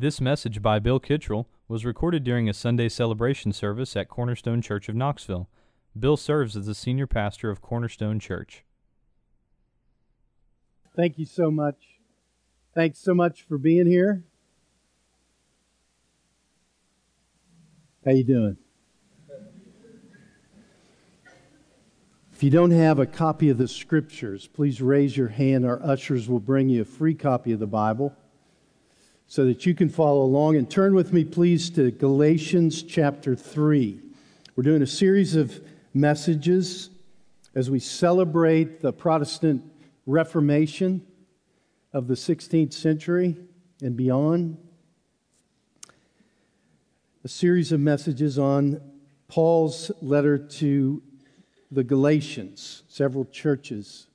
This message by Bill Kittrell was recorded during a Sunday celebration service at Cornerstone Church of Knoxville. Bill serves as the senior pastor of Cornerstone Church. Thank you so much. Thanks so much for being here. How you doing? If you don't have a copy of the scriptures, please raise your hand. Our ushers will bring you a free copy of the Bible so that you can follow along. And turn with me, please, to Galatians chapter 3. We're doing a series of messages as we celebrate the Protestant Reformation of the 16th century and beyond. A series of messages on Paul's letter to the Galatians, several churches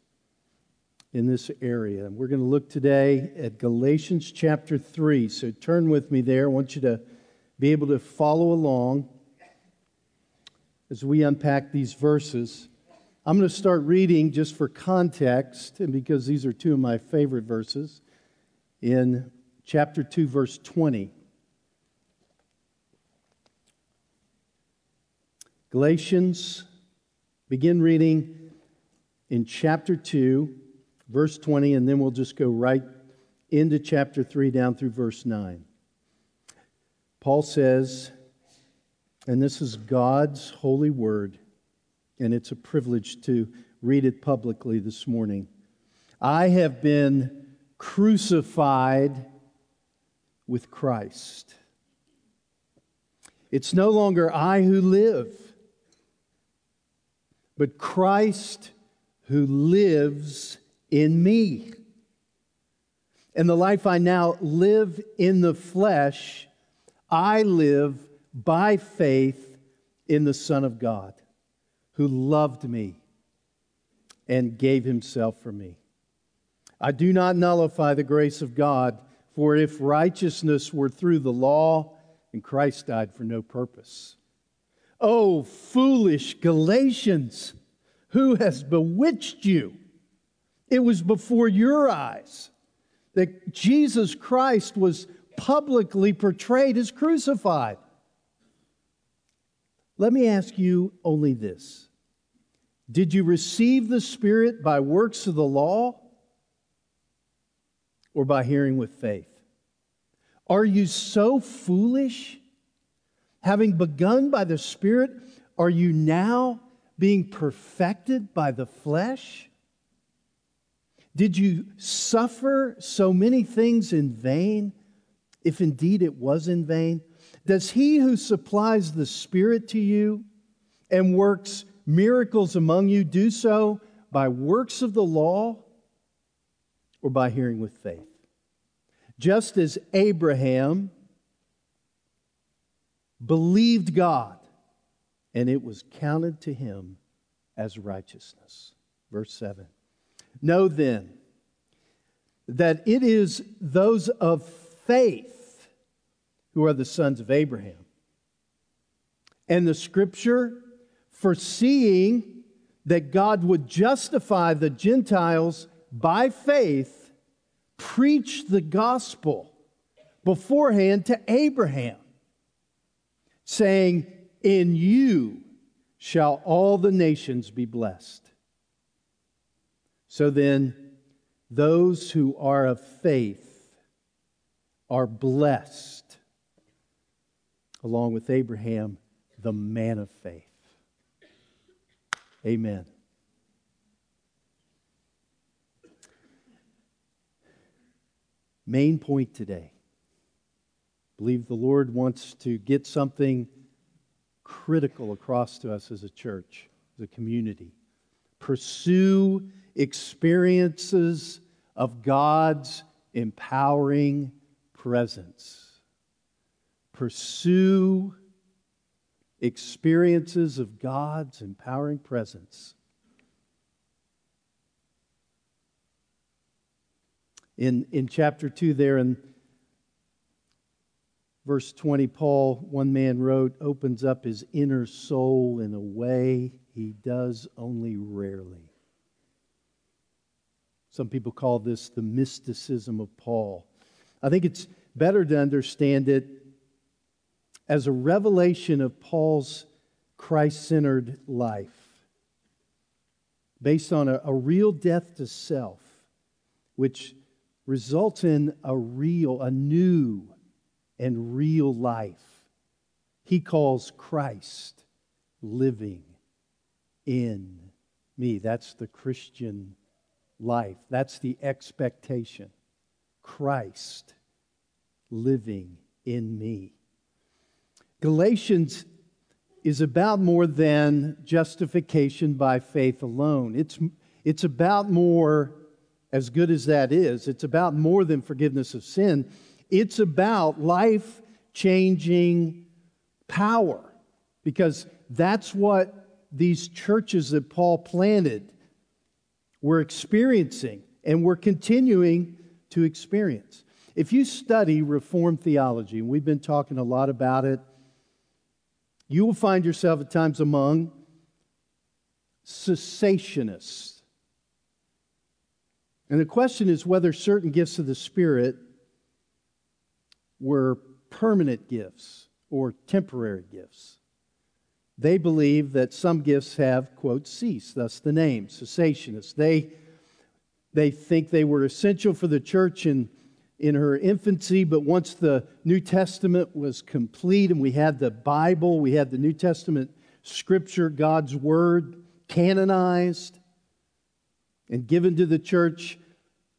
in this area. We're going to look today at Galatians chapter 3. So turn with me there. I want you to be able to follow along as we unpack these verses. I'm going to start reading just for context, and because these are two of my favorite verses, in chapter 2, verse 20. Galatians, begin reading in chapter 2, verse 20, and then we'll just go right into chapter 3 down through verse 9. Paul says, and this is God's holy word, and it's a privilege to read it publicly this morning. I have been crucified with Christ. It's no longer I who live, but Christ who lives in me. And the life I now live in the flesh, I live by faith in the Son of God, who loved me and gave himself for me. I do not nullify the grace of God, for if righteousness were through the law, and Christ died for no purpose. Oh, foolish Galatians, who has bewitched you? It was before your eyes that Jesus Christ was publicly portrayed as crucified. Let me ask you only this Did you receive the Spirit by works of the law or by hearing with faith? Are you so foolish? Having begun by the Spirit, are you now being perfected by the flesh? Did you suffer so many things in vain, if indeed it was in vain? Does he who supplies the Spirit to you and works miracles among you do so by works of the law or by hearing with faith? Just as Abraham believed God, and it was counted to him as righteousness. Verse 7. Know then that it is those of faith who are the sons of Abraham. And the scripture, foreseeing that God would justify the Gentiles by faith, preached the gospel beforehand to Abraham saying, In you shall all the nations be blessed. So then, those who are of faith are blessed, along with Abraham, the man of faith. Amen. Main point today believe the Lord wants to get something critical across to us as a church, as a community. Pursue experiences of God's empowering presence. Pursue experiences of God's empowering presence. In, in chapter 2, there in Verse 20, Paul, one man wrote, opens up his inner soul in a way he does only rarely. Some people call this the mysticism of Paul. I think it's better to understand it as a revelation of Paul's Christ centered life based on a, a, real death to self, which results in a real, a new and real life. He calls Christ living in me. That's the Christian life, that's the expectation. Christ living in me. Galatians is about more than justification by faith alone. It's, it's about more, as good as that is, it's about more than forgiveness of sin. It's about life changing power because that's what these churches that Paul planted were experiencing and we're continuing to experience. If you study Reformed theology, and we've been talking a lot about it, you will find yourself at times among cessationists. And the question is whether certain gifts of the Spirit were permanent gifts or temporary gifts. They believe that some gifts have, quote, ceased, thus the name, cessationists. They, they think they were essential for the church in, in her infancy, but once the New Testament was complete and we had the Bible, we had the New Testament scripture, God's word, canonized and given to the church,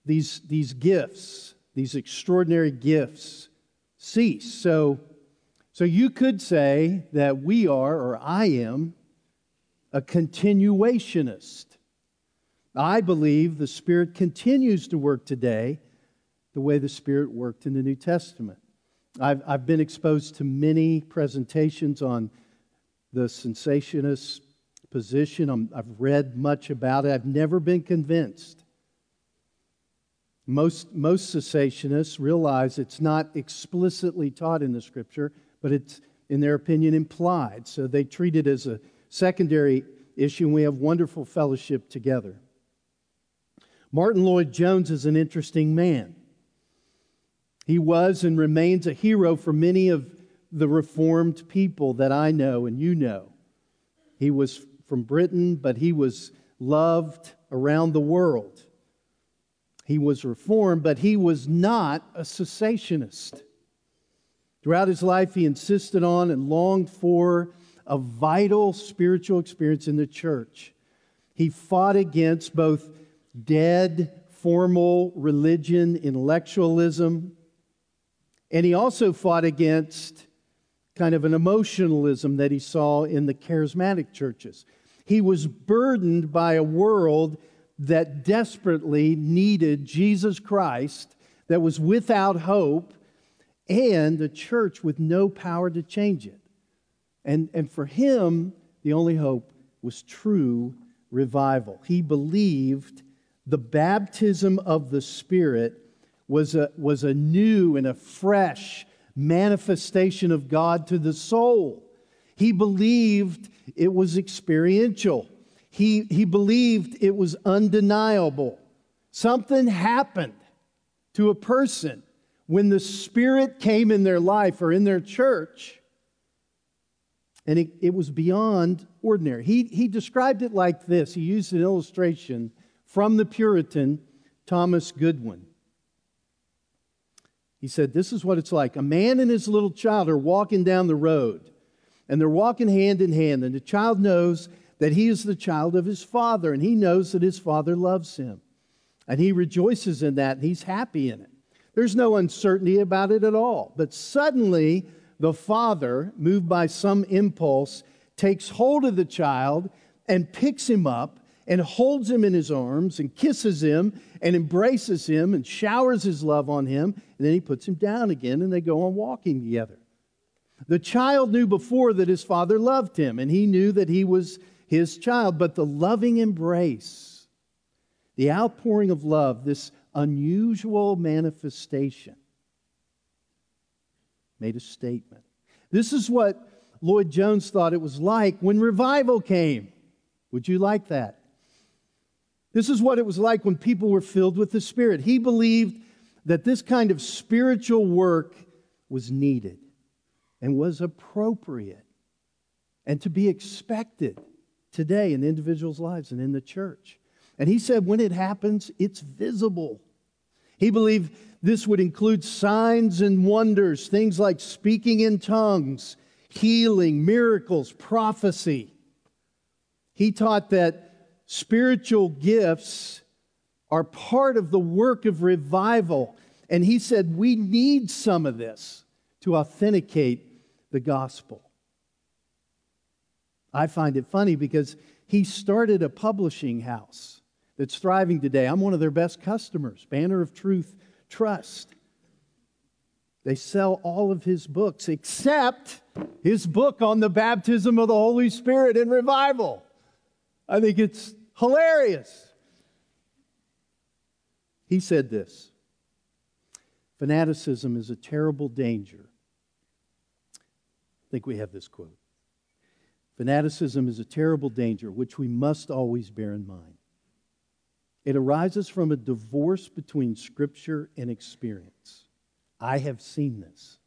these, these gifts, these extraordinary gifts, cease. So so you could say that we are, or I am, a continuationist. I believe the Spirit continues to work today the way the Spirit worked in the New Testament. I've, I've been exposed to many presentations on the cessationist position. i have read much about it. I've never been convinced. Most, most cessationists realize it's not explicitly taught in the Scripture, but it's, in their opinion, implied. So they treat it as a secondary issue, and we have wonderful fellowship together. Martyn Lloyd-Jones is an interesting man. He was and remains a hero for many of the Reformed people that I know and you know. He was from Britain, but he was loved around the world. He was Reformed, but he was not a cessationist. Throughout his life, he insisted on and longed for a vital spiritual experience in the church. He fought against both dead formal religion, intellectualism, and he also fought against kind of an emotionalism that he saw in the charismatic churches. He was burdened by a world that desperately needed Jesus Christ, that was without hope, and a church with no power to change it. And, and for him, the only hope was true revival. He believed the baptism of the Spirit was a, was a new and a fresh manifestation of God to the soul. He believed it was experiential. He, he believed it was undeniable. Something happened to a person when the Spirit came in their life or in their church, and it, it was beyond ordinary. He, he described it like this he used an illustration from the Puritan Thomas Goodwin. He said, This is what it's like. A man and his little child are walking down the road, and they're walking hand in hand, and the child knows that he is the child of his father, and he knows that his father loves him. And he rejoices in that, and he's happy in it. There's no uncertainty about it at all. But suddenly, the father, moved by some impulse, takes hold of the child and picks him up and holds him in his arms and kisses him and embraces him and showers his love on him. And then he puts him down again and they go on walking together. The child knew before that his father loved him and he knew that he was his child, but the loving embrace, the outpouring of love, this unusual manifestation, made a statement. This is what Lloyd-Jones thought it was like when revival came. Would you like that? This is what it was like when people were filled with the Spirit. He believed that this kind of spiritual work was needed and was appropriate and to be expected today in individuals' lives and in the church. And he said, when it happens, it's visible. He believed this would include signs and wonders, things like speaking in tongues, healing, miracles, prophecy. He taught that spiritual gifts are part of the work of revival. And he said, we need some of this to authenticate the gospel. I find it funny because he started a publishing house that's thriving today. I'm one of their best customers, Banner of Truth Trust. They sell all of his books except his book on the baptism of the Holy Spirit and revival. I think it's hilarious. He said this Fanaticism is a terrible danger. I think we have this quote. Fanaticism is a terrible danger which we must always bear in mind. It arises from a divorce between Scripture and experience. I have seen this.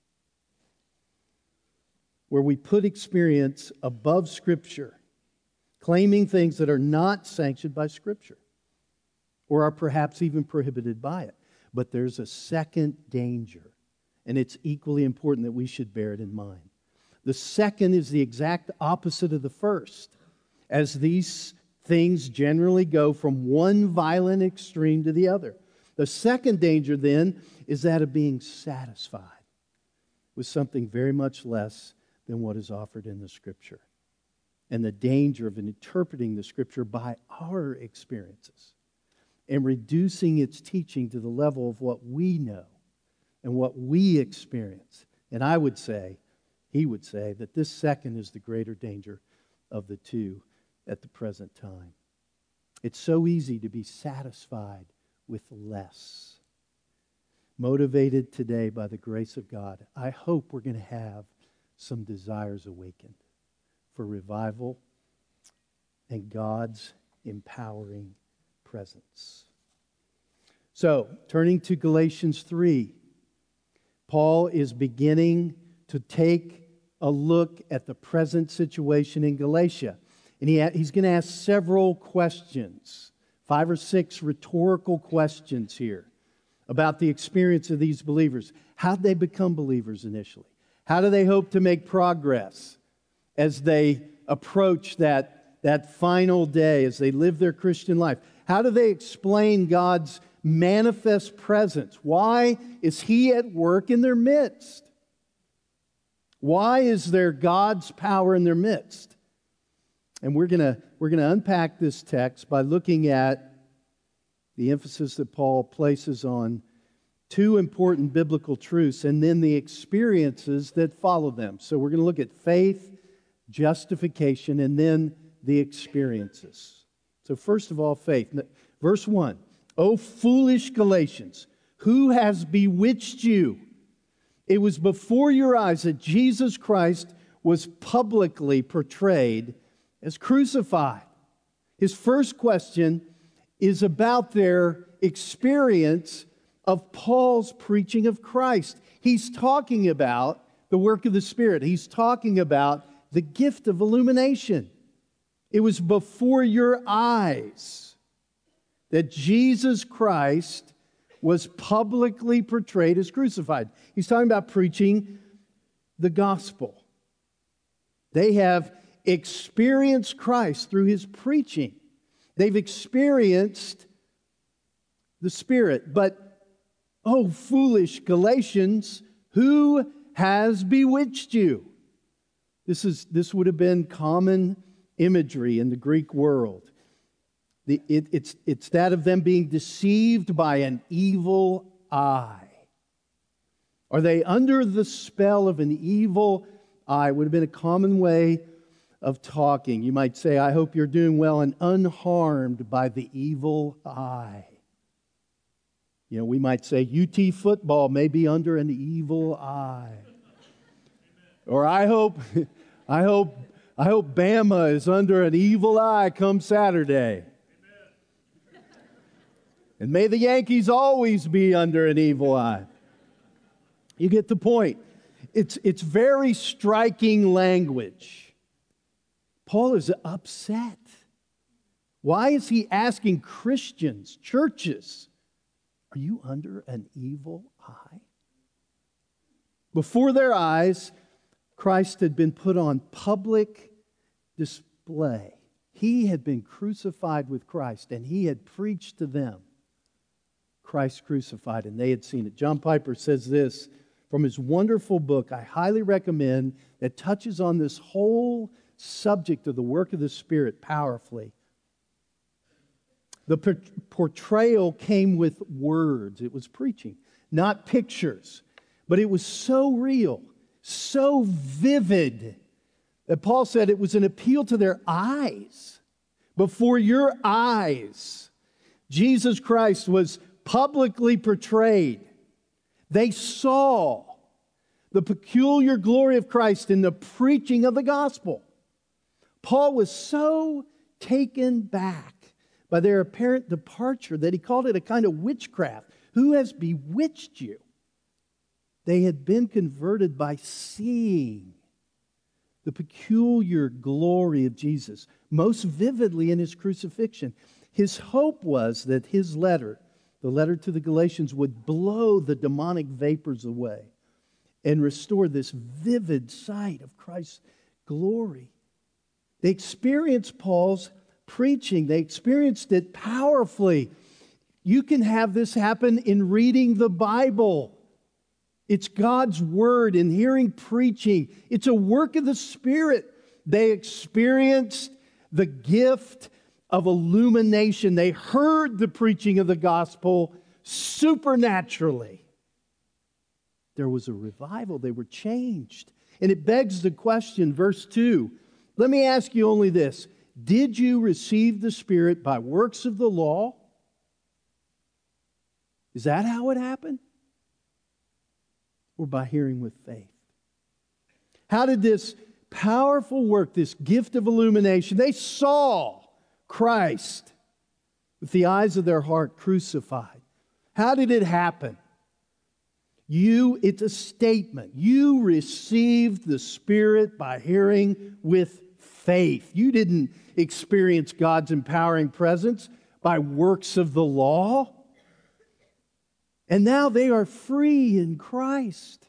Where we put experience above Scripture, claiming things that are not sanctioned by Scripture or are perhaps even prohibited by it. But there's a second danger, and it's equally important that we should bear it in mind. The second is the exact opposite of the first. As these things generally go from one violent extreme to the other. The second danger, then, is that of being satisfied with something very much less than what is offered in the Scripture. And the danger of interpreting the Scripture by our experiences and reducing its teaching to the level of what we know and what we experience. And I would say, he would say, that this second is the greater danger of the two at the present time. It's so easy to be satisfied with less. Motivated today by the grace of God, I hope we're going to have some desires awakened for revival and God's empowering presence. So, turning to Galatians 3, Paul is beginning to take a look at the present situation in Galatia. And he, he's going to ask several questions, five or six rhetorical questions here about the experience of these believers. How did they become believers initially? How do they hope to make progress as they approach that, that final day, as they live their Christian life? How do they explain God's manifest presence? Why is He at work in their midst? Why is there God's power in their midst? And we're going we're going to unpack this text by looking at the emphasis that Paul places on two important biblical truths and then the experiences that follow them. So we're going to look at faith, justification, and then the experiences. So, first of all, faith. Verse 1 O foolish Galatians, who has bewitched you? It was before your eyes that Jesus Christ was publicly portrayed as crucified. His first question is about their experience of Paul's preaching of Christ. He's talking about the work of the Spirit, he's talking about the gift of illumination. It was before your eyes that Jesus Christ was publicly portrayed as crucified. He's talking about preaching the gospel. They have experienced Christ through his preaching. They've experienced the Spirit. But, oh, foolish Galatians, who has bewitched you? This, is, this would have been common imagery in the Greek world. The, it, it's, it's that of them being deceived by an evil eye. Are they under the spell of an evil eye? Would have been a common way of talking. You might say, I hope you're doing well and unharmed by the evil eye. You know, we might say UT football may be under an evil eye. Or I hope, I hope, I hope Bama is under an evil eye come Saturday. And may the Yankees always be under an evil eye. You get the point. It's, it's very striking language. Paul is upset. Why is he asking Christians, churches, are you under an evil eye? Before their eyes, Christ had been put on public display. He had been crucified with Christ, and he had preached to them Christ crucified, and they had seen it. John Piper says this from his wonderful book, I highly recommend, that touches on this whole subject of the work of the Spirit powerfully. The portrayal came with words, it was preaching, not pictures. But it was so real, so vivid, that Paul said it was an appeal to their eyes. Before your eyes, Jesus Christ was publicly portrayed. They saw the peculiar glory of Christ in the preaching of the gospel. Paul was so taken back by their apparent departure that he called it a kind of witchcraft. Who has bewitched you? They had been converted by seeing the peculiar glory of Jesus, most vividly in his crucifixion. His hope was that his letter, the letter to the Galatians, would blow the demonic vapors away and restore this vivid sight of Christ's glory. They experienced Paul's preaching, they experienced it powerfully. You can have this happen in reading the Bible. It's God's word in hearing preaching. It's a work of the Spirit. They experienced the gift of illumination. They heard the preaching of the gospel supernaturally. There was a revival, they were changed. And it begs the question, verse 2. Let me ask you only this did you receive the Spirit by works of the law? Is that how it happened? Or by hearing with faith? How did this powerful work, this gift of illumination, they saw Christ with the eyes of their heart crucified. How did it happen? You, it's a statement. You received the Spirit by hearing with faith. You didn't experience God's empowering presence by works of the law. And now they are free in Christ,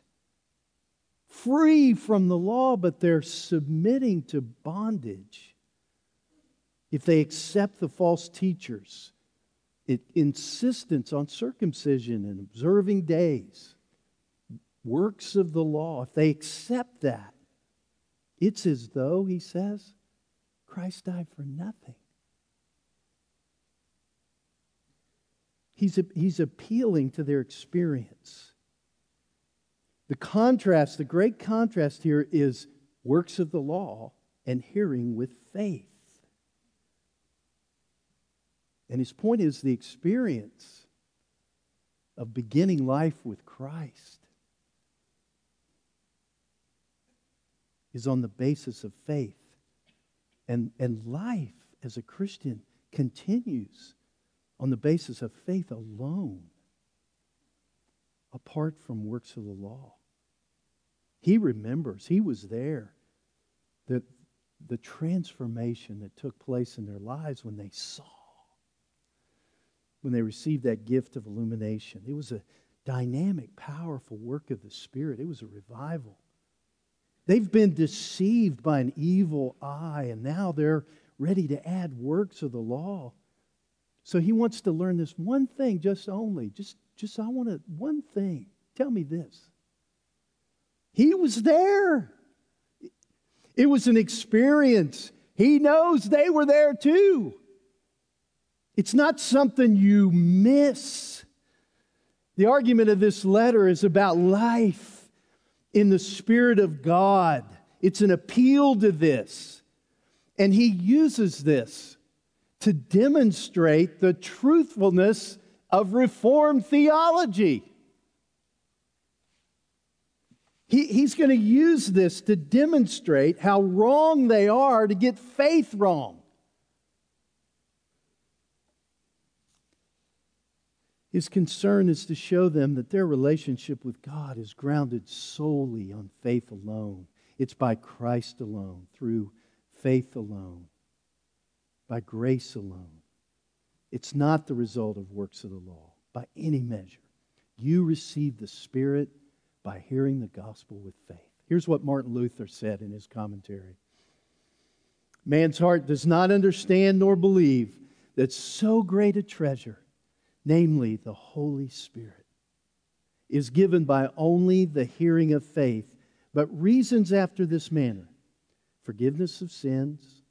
free from the law, but they're submitting to bondage. If they accept the false teachers, it, insistence on circumcision and observing days, works of the law, if they accept that, it's as though, he says, Christ died for nothing. He's, he's appealing to their experience. The contrast, the great contrast here is works of the law and hearing with faith. And his point is the experience of beginning life with Christ is on the basis of faith. And, and life as a Christian continues on the basis of faith alone, apart from works of the law. He remembers, he was there, that the transformation that took place in their lives when they saw, when they received that gift of illumination. It was a dynamic, powerful work of the Spirit, it was a revival. They've been deceived by an evil eye, and now they're ready to add works of the law. So he wants to learn this one thing, just only. Just, just I want to, one thing. Tell me this. He was there. It was an experience. He knows they were there too. It's not something you miss. The argument of this letter is about life in the Spirit of God. It's an appeal to this. And he uses this to demonstrate the truthfulness of Reformed theology. He, he's going to use this to demonstrate how wrong they are to get faith wrong. His concern is to show them that their relationship with God is grounded solely on faith alone. It's by Christ alone, through faith alone, by grace alone. It's not the result of works of the law by any measure. You receive the Spirit by hearing the gospel with faith. Here's what Martin Luther said in his commentary Man's heart does not understand nor believe that so great a treasure namely the Holy Spirit, is given by only the hearing of faith, but reasons after this manner forgiveness of sins,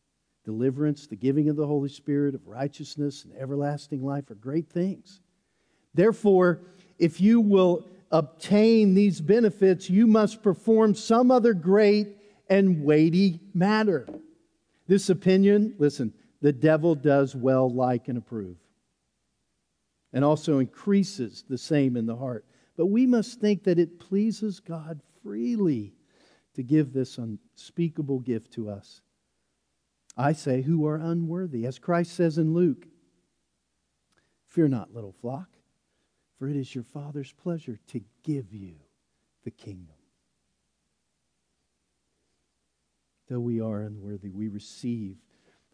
deliverance, the giving of the Holy Spirit, of righteousness, and everlasting life are great things. Therefore, if you will obtain these benefits, you must perform some other great and weighty matter. This opinion, listen, the devil does well like and approve and also increases the same in the heart. But we must think that it pleases God freely to give this unspeakable gift to us. I say, who are unworthy. As Christ says in Luke, Fear not, little flock, for it is your Father's pleasure to give you the kingdom. Though we are unworthy, we receive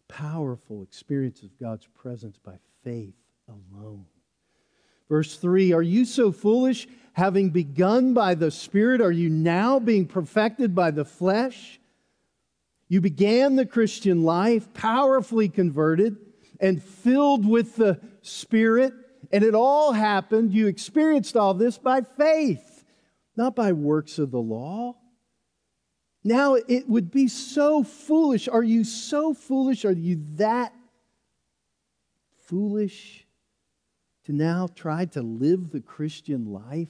powerful experience of God's presence by faith alone. Verse 3 Are you so foolish? Having begun by the Spirit, are you now being perfected by the flesh? You began the Christian life powerfully converted and filled with the Spirit, and it all happened. You experienced all this by faith, not by works of the law. Now it would be so foolish. Are you so foolish? Are you that foolish? To now try to live the Christian life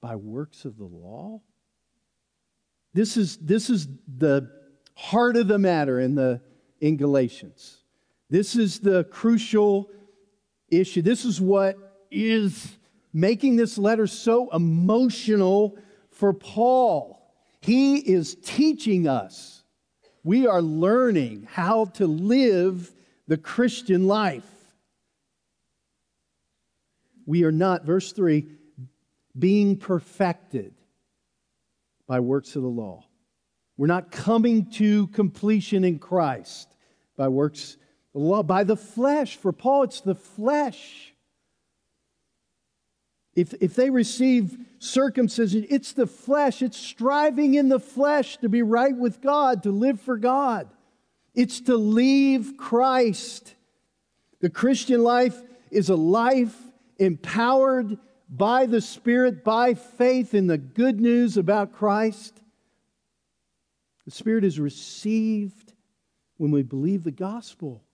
by works of the law? This is, this is the heart of the matter in, the, in Galatians. This is the crucial issue. This is what is making this letter so emotional for Paul. He is teaching us. We are learning how to live the Christian life we are not, verse 3, being perfected by works of the law. We're not coming to completion in Christ by works of the law, by the flesh. For Paul, it's the flesh. If, if they receive circumcision, it's the flesh. It's striving in the flesh to be right with God, to live for God. It's to leave Christ. The Christian life is a life empowered by the Spirit, by faith in the good news about Christ. The Spirit is received when we believe the gospel.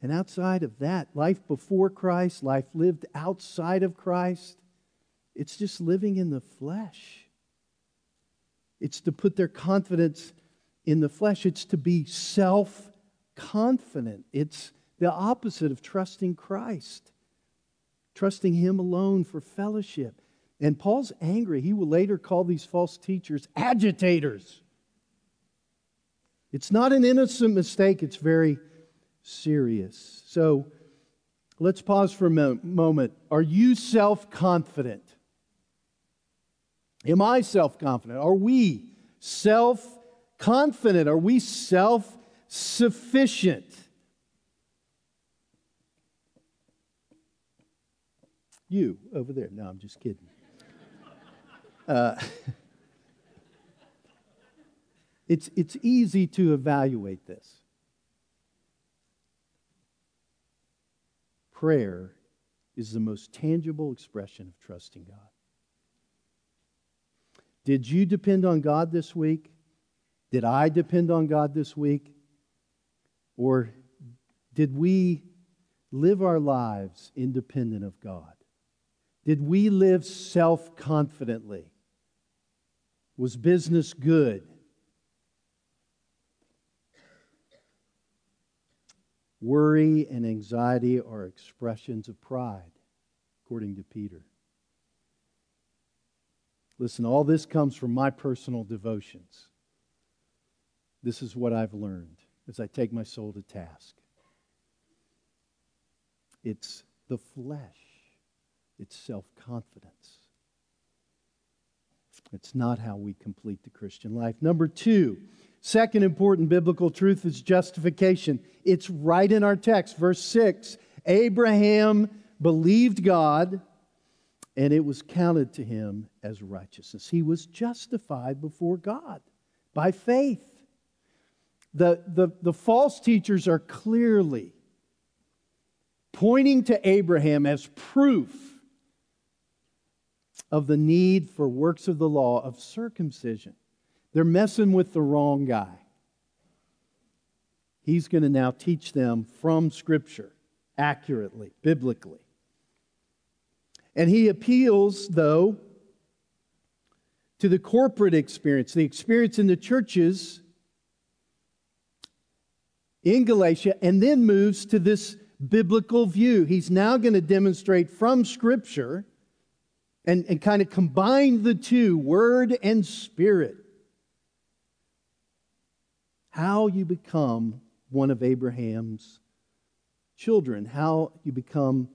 And outside of that, life before Christ, life lived outside of Christ, it's just living in the flesh. It's to put their confidence in the flesh. It's to be self confident. It's the opposite of trusting Christ trusting Him alone for fellowship. And Paul's angry. He will later call these false teachers agitators. It's not an innocent mistake, it's very serious. So let's pause for a moment. Are you self confident? Am I self confident? Are we self confident? Are we self sufficient? You over there. No, I'm just kidding. Uh, it's, it's easy to evaluate this. Prayer is the most tangible expression of trusting God. Did you depend on God this week? Did I depend on God this week? Or did we live our lives independent of God? Did we live self confidently? Was business good? Worry and anxiety are expressions of pride, according to Peter. Listen, all this comes from my personal devotions. This is what I've learned as I take my soul to task. It's the flesh, it's self confidence. It's not how we complete the Christian life. Number two, second important biblical truth is justification. It's right in our text, verse 6. Abraham believed God, and it was counted to him as righteousness. He was justified before God by faith. The, the, the false teachers are clearly pointing to Abraham as proof of the need for works of the law of circumcision. They're messing with the wrong guy. He's going to now teach them from Scripture accurately, biblically. And he appeals, though, to the corporate experience, the experience in the churches in Galatia, and then moves to this biblical view. He's now going to demonstrate from Scripture and, and kind of combine the two, word and spirit, how you become one of Abraham's children, how you become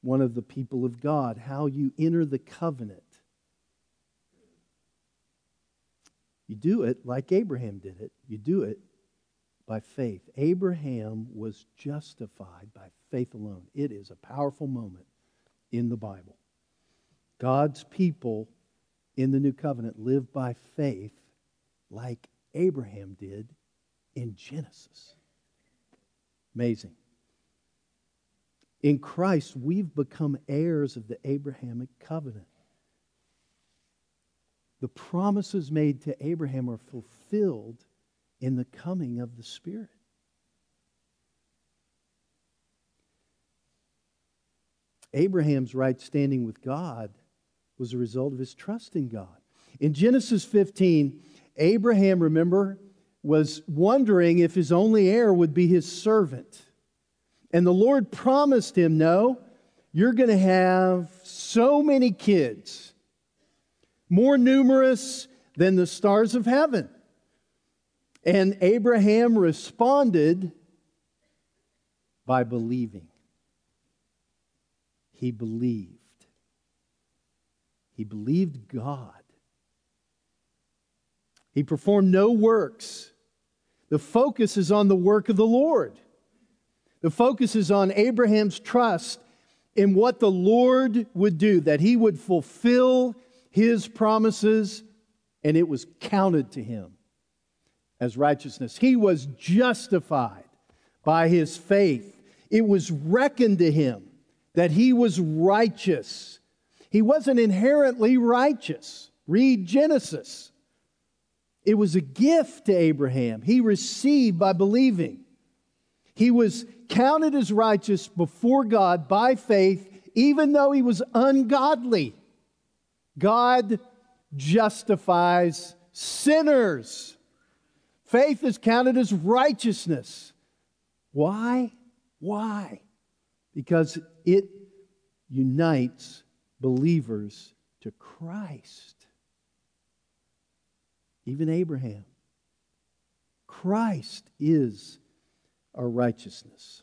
one of the people of God, how you enter the covenant. You do it like Abraham did it. You do it by faith. Abraham was justified by faith alone. It is a powerful moment in the Bible. God's people in the new covenant live by faith like Abraham did in Genesis. Amazing. In Christ, we've become heirs of the Abrahamic covenant. The promises made to Abraham are fulfilled in the coming of the Spirit. Abraham's right standing with God was a result of his trust in God. In Genesis 15, Abraham, remember, was wondering if his only heir would be his servant. And the Lord promised him, No, you're going to have so many kids, more numerous than the stars of heaven. And Abraham responded by believing. He believed. He believed God. He performed no works. The focus is on the work of the Lord. The focus is on Abraham's trust in what the Lord would do, that he would fulfill his promises, and it was counted to him as righteousness. He was justified by his faith. It was reckoned to him that he was righteous. He wasn't inherently righteous. Read Genesis. It was a gift to Abraham. He received by believing. He was counted as righteous before God by faith, even though he was ungodly. God justifies sinners. Faith is counted as righteousness. Why? Why? Because it unites believers to Christ. Even Abraham. Christ is our righteousness.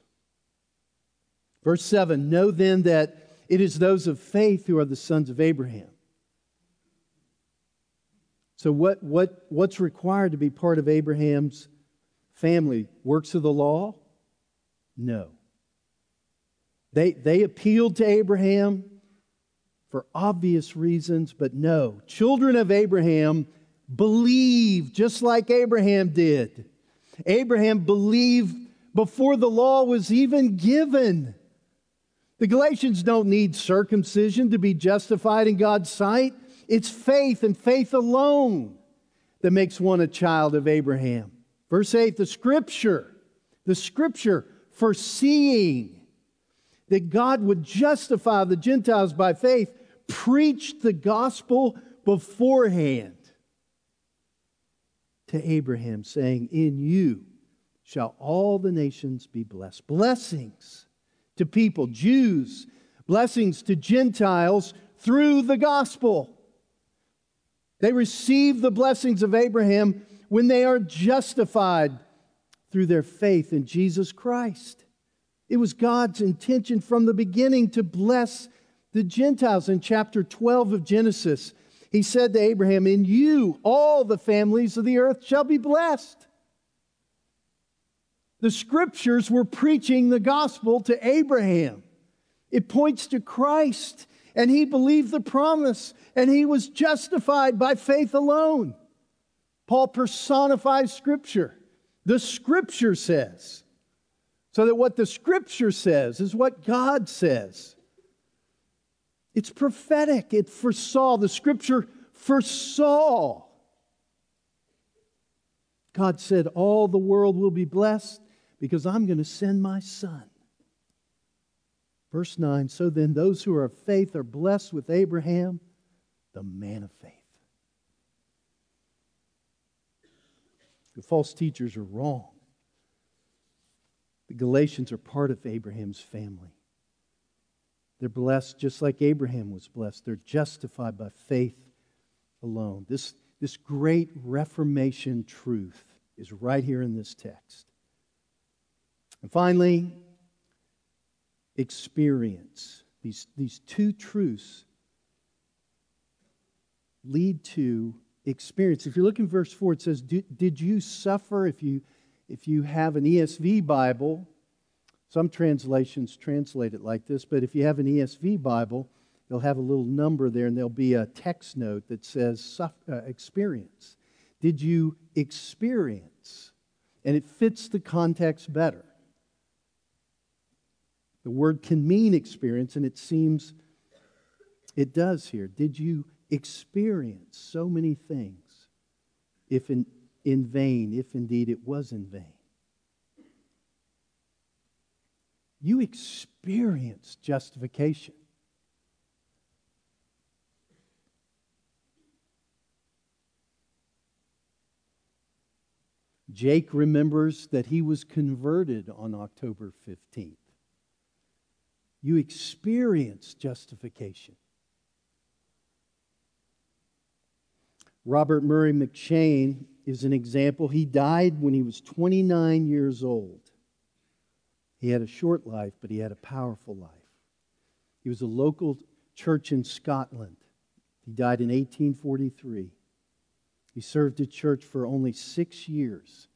Verse 7 Know then that it is those of faith who are the sons of Abraham. So, what, what, what's required to be part of Abraham's family? Works of the law? No. They, they appealed to Abraham for obvious reasons, but no. Children of Abraham believe just like Abraham did. Abraham believed before the law was even given. The Galatians don't need circumcision to be justified in God's sight. It's faith and faith alone that makes one a child of Abraham. Verse 8 the scripture, the scripture foreseeing that God would justify the Gentiles by faith preached the gospel beforehand to Abraham, saying, In you shall all the nations be blessed. Blessings to people, Jews, blessings to Gentiles through the gospel. They receive the blessings of Abraham when they are justified through their faith in Jesus Christ. It was God's intention from the beginning to bless the Gentiles. In chapter 12 of Genesis, he said to Abraham, In you all the families of the earth shall be blessed. The scriptures were preaching the gospel to Abraham. It points to Christ, and he believed the promise, and he was justified by faith alone. Paul personifies scripture. The scripture says. So that what the scripture says is what God says. It's prophetic. It foresaw. The scripture foresaw. God said, All the world will be blessed because I'm going to send my son. Verse 9 So then, those who are of faith are blessed with Abraham, the man of faith. The false teachers are wrong. The Galatians are part of Abraham's family. They're blessed just like Abraham was blessed. They're justified by faith alone. This, this great Reformation truth is right here in this text. And finally, experience. These, these two truths lead to experience. If you look in verse 4, it says, Did you suffer? If you, if you have an ESV Bible, some translations translate it like this, but if you have an ESV Bible, they'll have a little number there and there'll be a text note that says uh, experience. Did you experience? And it fits the context better. The word can mean experience, and it seems it does here. Did you experience so many things, if in, in vain, if indeed it was in vain? You experience justification. Jake remembers that he was converted on October 15th. You experience justification. Robert Murray M'Cheyne is an example. He died when he was 29 years old. He had a short life, but he had a powerful life. He was a local church in Scotland. He died in 1843. He served at church for only six years,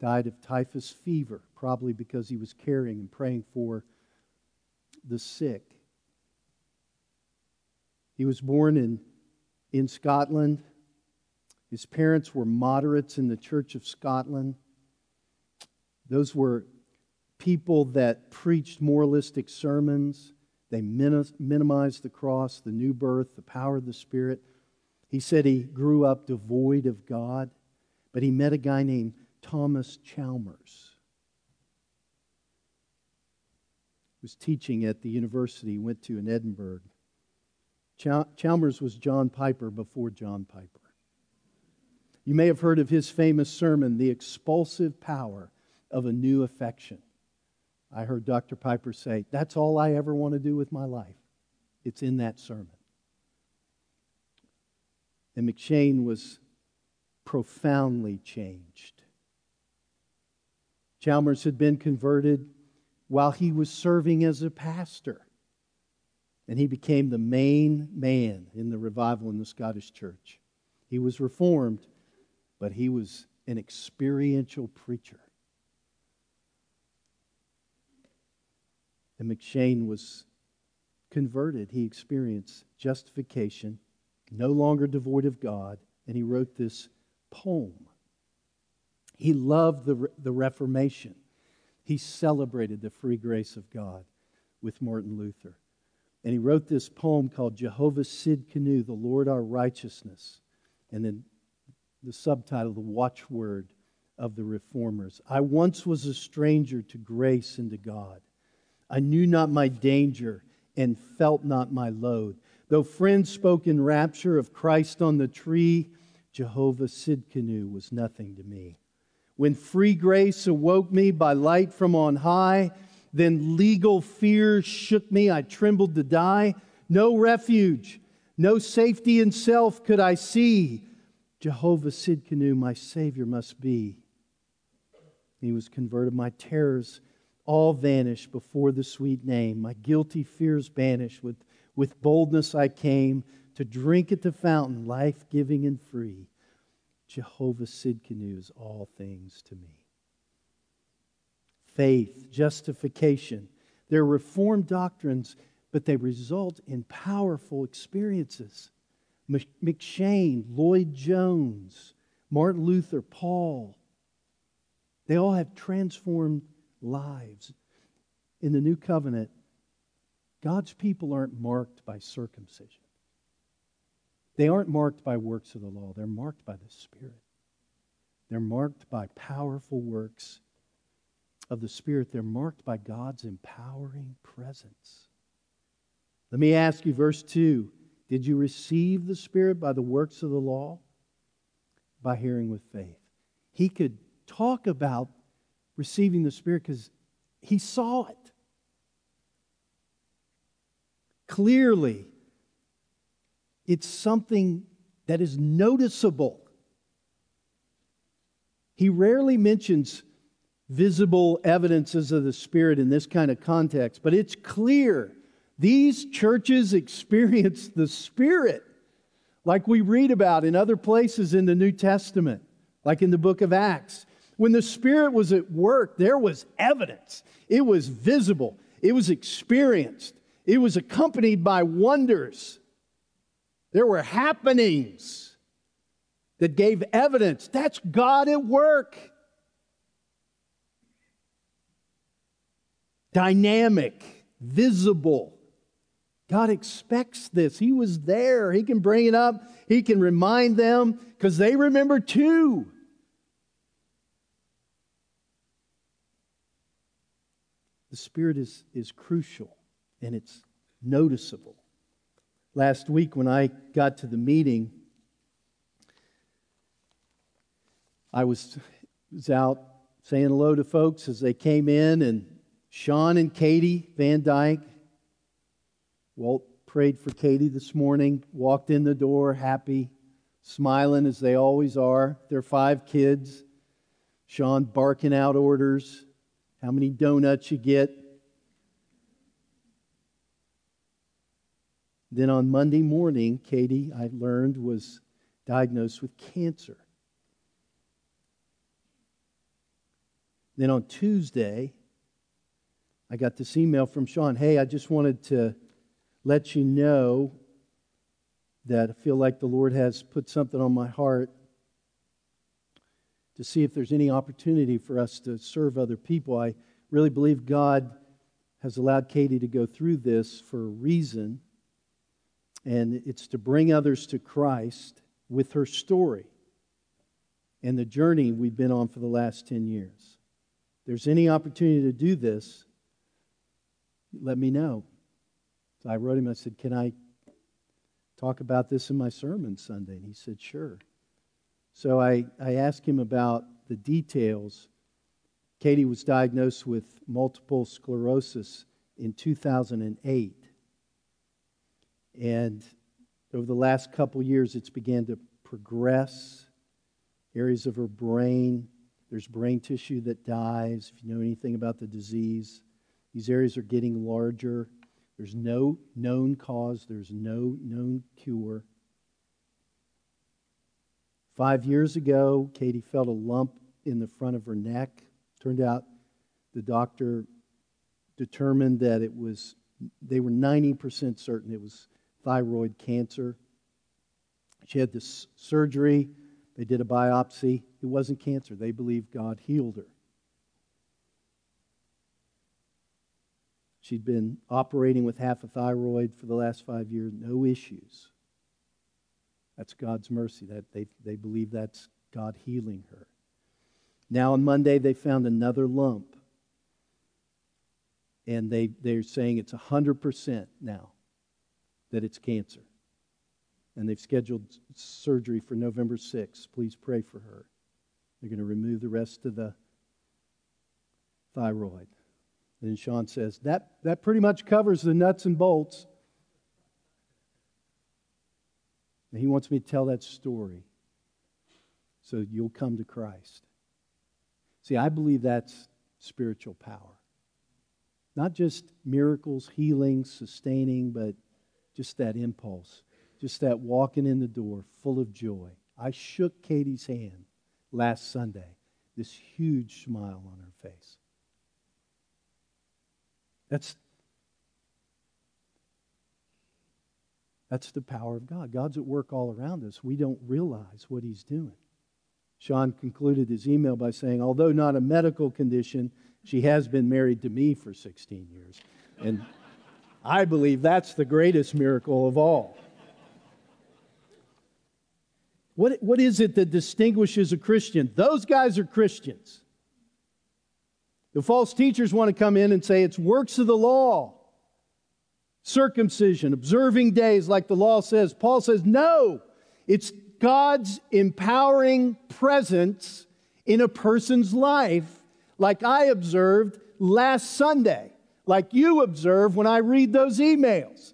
died of typhus fever, probably because he was caring and praying for the sick. He was born in, in Scotland. His parents were moderates in the Church of Scotland. Those were people that preached moralistic sermons. They minimized the cross, the new birth, the power of the Spirit. He said he grew up devoid of God, but he met a guy named Thomas Chalmers. He was teaching at the university he went to in Edinburgh. Chalmers was John Piper before John Piper. You may have heard of his famous sermon, The Expulsive Power of a New Affection. I heard Dr. Piper say, That's all I ever want to do with my life. It's in that sermon. And M'Cheyne was profoundly changed. Chalmers had been converted while he was serving as a pastor. And he became the main man in the revival in the Scottish church. He was reformed, but he was an experiential preacher. And M'Cheyne was converted. He experienced justification, no longer devoid of God, and he wrote this poem. He loved the, the Reformation. He celebrated the free grace of God with Martin Luther. And he wrote this poem called Jehovah Tsidkenu, the Lord our righteousness. And then the subtitle, the watchword of the reformers. I once was a stranger to grace and to God. I knew not my danger and felt not my load. Though friends spoke in rapture of Christ on the tree, Jehovah Tsidkenu was nothing to me. When free grace awoke me by light from on high, then legal fear shook me. I trembled to die. No refuge, no safety in self could I see. Jehovah Tsidkenu, my Savior, must be. He was converted. My terrors all vanish before the sweet name. My guilty fears banish. With, with boldness I came to drink at the fountain, life giving and free. Jehovah Tsidkenu is all things to me. Faith, justification, they're reformed doctrines, but they result in powerful experiences. M'Cheyne, Lloyd Jones, Martin Luther, Paul, they all have transformed lives. In the new covenant, God's people aren't marked by circumcision. They aren't marked by works of the law, they're marked by the Spirit. They're marked by powerful works of the Spirit. They're marked by God's empowering presence. Let me ask you, verse 2 Did you receive the Spirit by the works of the law? By hearing with faith. He could talk about receiving the Spirit because he saw it. Clearly, it's something that is noticeable. He rarely mentions visible evidences of the Spirit in this kind of context, but it's clear these churches experience the Spirit like we read about in other places in the New Testament, like in the book of Acts. When the Spirit was at work, there was evidence, it was visible, it was experienced, it was accompanied by wonders. There were happenings that gave evidence. That's God at work. Dynamic, visible. God expects this. He was there. He can bring it up. He can remind them because they remember too. The Spirit is, is crucial and it's noticeable last week when I got to the meeting, I was, was out saying hello to folks as they came in, and Sean and Katie Van Dyke, Walt prayed for Katie this morning, walked in the door happy, smiling as they always are. Their five kids. Sean barking out orders, how many donuts you get, Then on Monday morning, Katie, I learned, was diagnosed with cancer. Then on Tuesday, I got this email from Sean Hey, I just wanted to let you know that I feel like the Lord has put something on my heart to see if there's any opportunity for us to serve other people. I really believe God has allowed Katie to go through this for a reason and it's to bring others to Christ with her story and the journey we've been on for the last 10 years. If there's any opportunity to do this, let me know. So I wrote him, I said, Can I talk about this in my sermon Sunday? And he said, Sure. So I, I asked him about the details. Katie was diagnosed with multiple sclerosis in 2008. And over the last couple years, it's began to progress. Areas of her brain, there's brain tissue that dies. If you know anything about the disease, these areas are getting larger. There's no known cause, there's no known cure. Five years ago, Katie felt a lump in the front of her neck. Turned out the doctor determined that it was, they were 90% certain it was thyroid cancer. She had this surgery. They did a biopsy. It wasn't cancer. They believed God healed her. She'd been operating with half a thyroid for the last five years, no issues. That's God's mercy. That they, they believe that's God healing her. Now on Monday, they found another lump. And they, they're saying it's 100% now that it's cancer. And they've scheduled surgery for November 6th. Please pray for her. They're going to remove the rest of the thyroid. And Sean says, that, that pretty much covers the nuts and bolts. And he wants me to tell that story so you'll come to Christ. See, I believe that's spiritual power. Not just miracles, healings, sustaining, but just that impulse, just that walking in the door full of joy. I shook Katie's hand last Sunday, this huge smile on her face. That's, that's the power of God. God's at work all around us. We don't realize what He's doing. Sean concluded his email by saying, although not a medical condition, she has been married to me for 16 years. And I believe that's the greatest miracle of all. What, what is it that distinguishes a Christian? Those guys are Christians. The false teachers want to come in and say it's works of the law, circumcision, observing days like the law says. Paul says, no, it's God's empowering presence in a person's life, like I observed last Sunday, like you observe when I read those emails.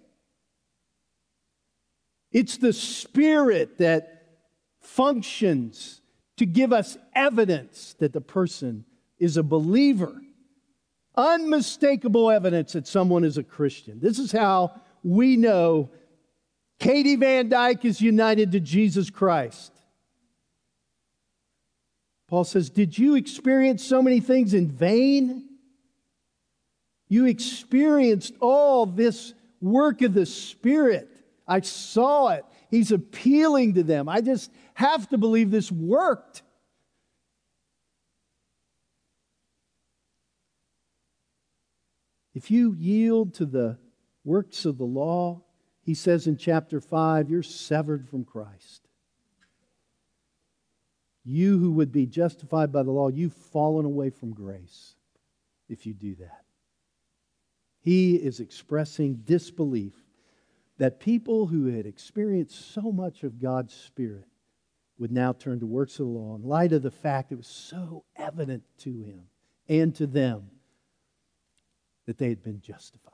It's the Spirit that functions to give us evidence that the person is a believer. Unmistakable evidence that someone is a Christian. This is how we know Katie Van Dyke is united to Jesus Christ. Paul says, Did you experience so many things in vain? You experienced all this work of the Spirit. I saw it. He's appealing to them. I just have to believe this worked. If you yield to the works of the law, he says in chapter 5, you're severed from Christ. You who would be justified by the law, you've fallen away from grace if you do that. He is expressing disbelief that people who had experienced so much of God's Spirit would now turn to works of the law in light of the fact it was so evident to him and to them that they had been justified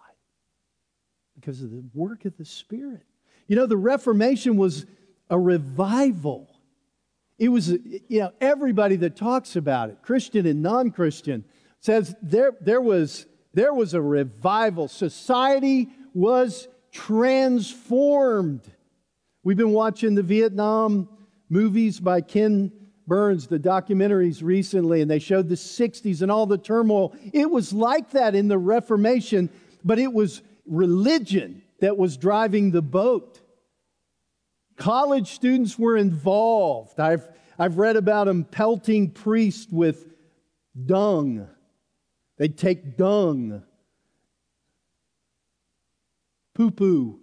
because of the work of the Spirit. You know, the Reformation was a revival. It was, you know, everybody that talks about it, Christian and non Christian, says there, there, was, there was a revival. Society was transformed. We've been watching the Vietnam movies by Ken Burns, the documentaries recently, and they showed the 60s and all the turmoil. It was like that in the Reformation, but it was religion that was driving the boat. College students were involved. I've, I've read about them pelting priests with dung. They'd take dung, poo poo,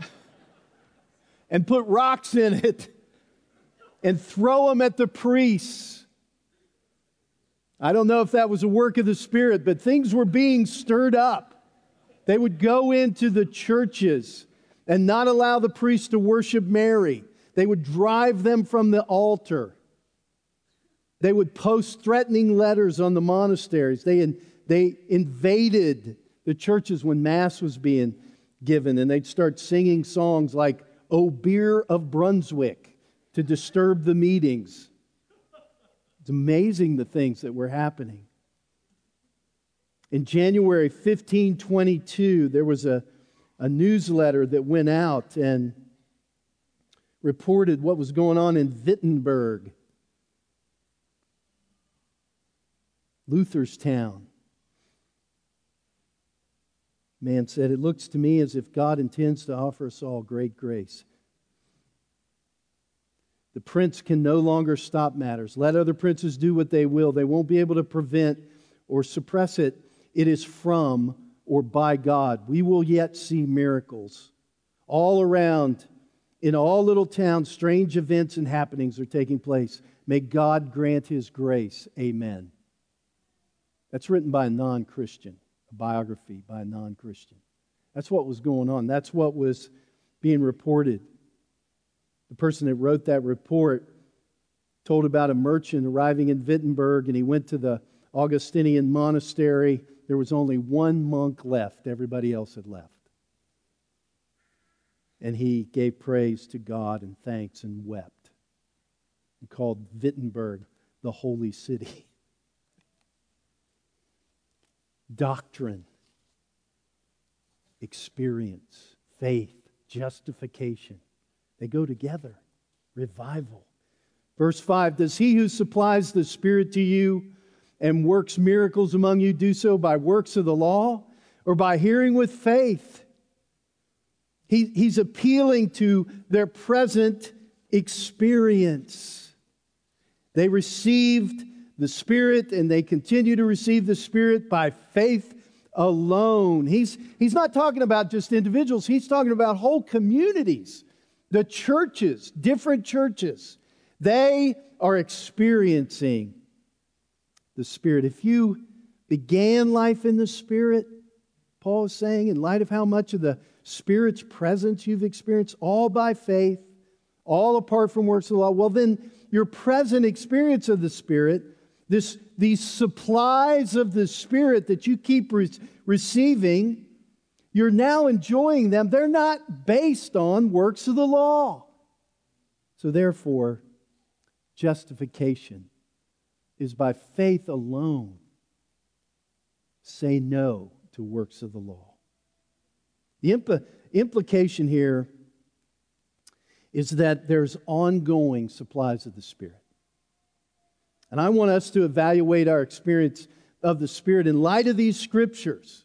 and put rocks in it and throw them at the priests. I don't know if that was a work of the Spirit, but things were being stirred up. They would go into the churches and not allow the priests to worship Mary. They would drive them from the altar. They would post threatening letters on the monasteries. They, in, they invaded the churches when Mass was being given, and they'd start singing songs like, O Beer of Brunswick, to disturb the meetings. It's amazing the things that were happening. In January 1522, there was a, a newsletter that went out and reported what was going on in Wittenberg, Luther's town. Man said, It looks to me as if God intends to offer us all great grace. The prince can no longer stop matters. Let other princes do what they will. They won't be able to prevent or suppress it it is from or by God. We will yet see miracles. All around, in all little towns, strange events and happenings are taking place. May God grant his grace. Amen. That's written by a non Christian, a biography by a non Christian. That's what was going on. That's what was being reported. The person that wrote that report told about a merchant arriving in Wittenberg, and he went to the Augustinian monastery there was only one monk left, everybody else had left. And he gave praise to God and thanks and wept. He called Wittenberg the holy city. Doctrine experience, faith, justification. They go together. Revival. Verse 5 Does he who supplies the Spirit to you and works miracles among you do so by works of the law or by hearing with faith? He, he's appealing to their present experience. They received the Spirit and they continue to receive the Spirit by faith alone. He's, he's not talking about just individuals, he's talking about whole communities, the churches, different churches. They are experiencing the Spirit. If you began life in the Spirit, Paul is saying, in light of how much of the Spirit's presence you've experienced, all by faith, all apart from works of the law, well, then your present experience of the Spirit, this, these supplies of the Spirit that you keep re- receiving, you're now enjoying them. They're not based on works of the law. So, therefore, justification is by faith alone. Say no to works of the law. The impl- implication here is that there's ongoing supplies of the Spirit. And I want us to evaluate our experience of the Spirit in light of these scriptures.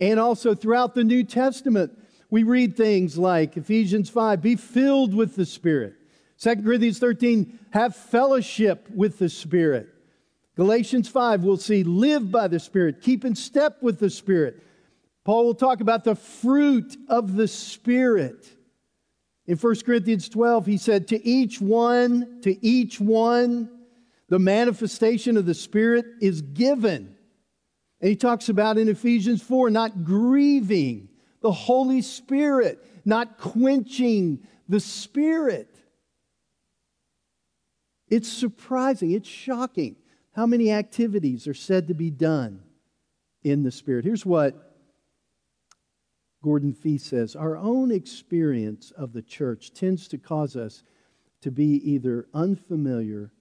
And also throughout the New Testament, we read things like Ephesians 5 be filled with the Spirit. 2 Corinthians 13, have fellowship with the Spirit. Galatians 5, we'll see live by the Spirit, keep in step with the Spirit. Paul will talk about the fruit of the Spirit. In 1 Corinthians 12, he said, To each one, to each one, the manifestation of the Spirit is given. And he talks about in Ephesians 4, not grieving the Holy Spirit, not quenching the Spirit. It's surprising, it's shocking how many activities are said to be done in the Spirit. Here's what Gordon Fee says Our own experience of the church tends to cause us to be either unfamiliar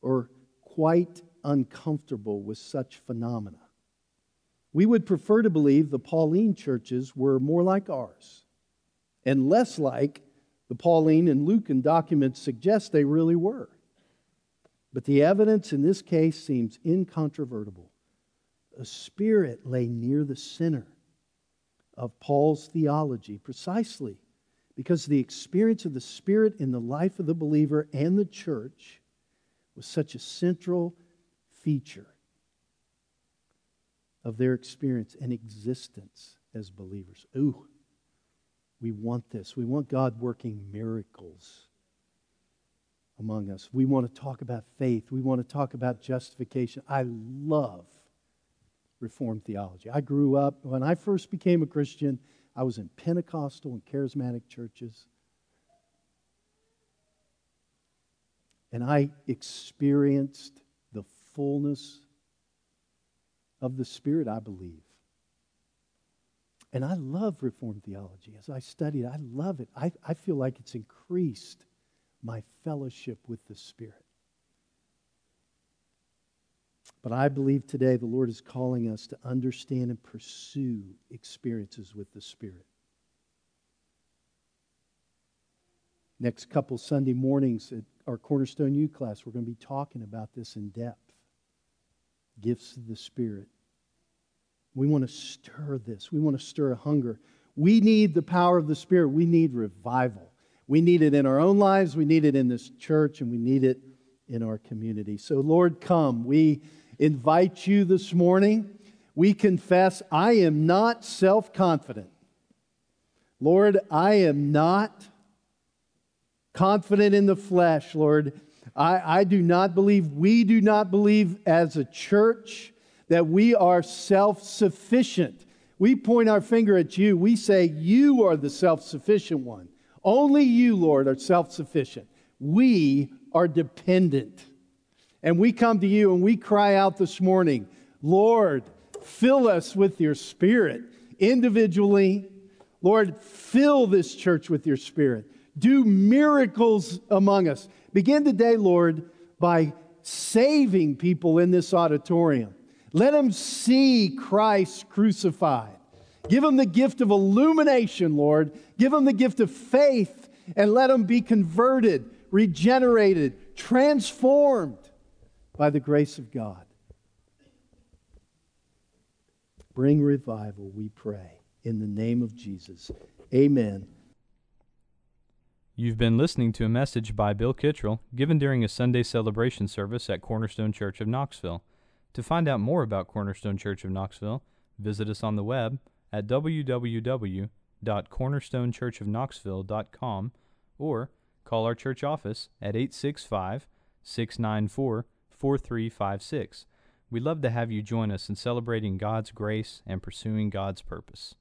or quite uncomfortable with such phenomena. We would prefer to believe the Pauline churches were more like ours and less like the Pauline and Lucan documents suggest they really were. But the evidence in this case seems incontrovertible. A spirit lay near the center of Paul's theology precisely because the experience of the Spirit in the life of the believer and the church was such a central feature of their experience and existence as believers. Ooh, we want this. We want God working miracles among us. We want to talk about faith. We want to talk about justification. I love Reformed theology. I grew up, when I first became a Christian, I was in Pentecostal and charismatic churches. And I experienced fullness of the Spirit, I believe. And I love Reformed theology. As I study it, I love it. I, I feel like it's increased my fellowship with the Spirit. But I believe today the Lord is calling us to understand and pursue experiences with the Spirit. Next couple Sunday mornings at our Cornerstone U class, we're going to be talking about this in depth gifts of the Spirit. We want to stir this. We want to stir a hunger. We need the power of the Spirit. We need revival. We need it in our own lives. We need it in this church, and we need it in our community. So, Lord, come. We invite you this morning. We confess I am not self confident. Lord, I am not confident in the flesh, Lord. I, I do not believe, we do not believe as a church that we are self sufficient. We point our finger at you. We say, You are the self sufficient one. Only you, Lord, are self sufficient. We are dependent. And we come to you and we cry out this morning, Lord, fill us with your spirit individually. Lord, fill this church with your spirit. Do miracles among us. Begin today, Lord, by saving people in this auditorium. Let them see Christ crucified Give them the gift of illumination, Lord. Give them the gift of faith and let them be converted, regenerated, transformed by the grace of God. Bring revival, we pray, in the name of Jesus. Amen. You've been listening to a message by Bill Kittrell given during a Sunday celebration service at Cornerstone Church of Knoxville. To find out more about Cornerstone Church of Knoxville, visit us on the web at www.cornerstonechurchofknoxville.com or call our church office at 865 694 4356. We'd love to have you join us in celebrating God's grace and pursuing God's purpose.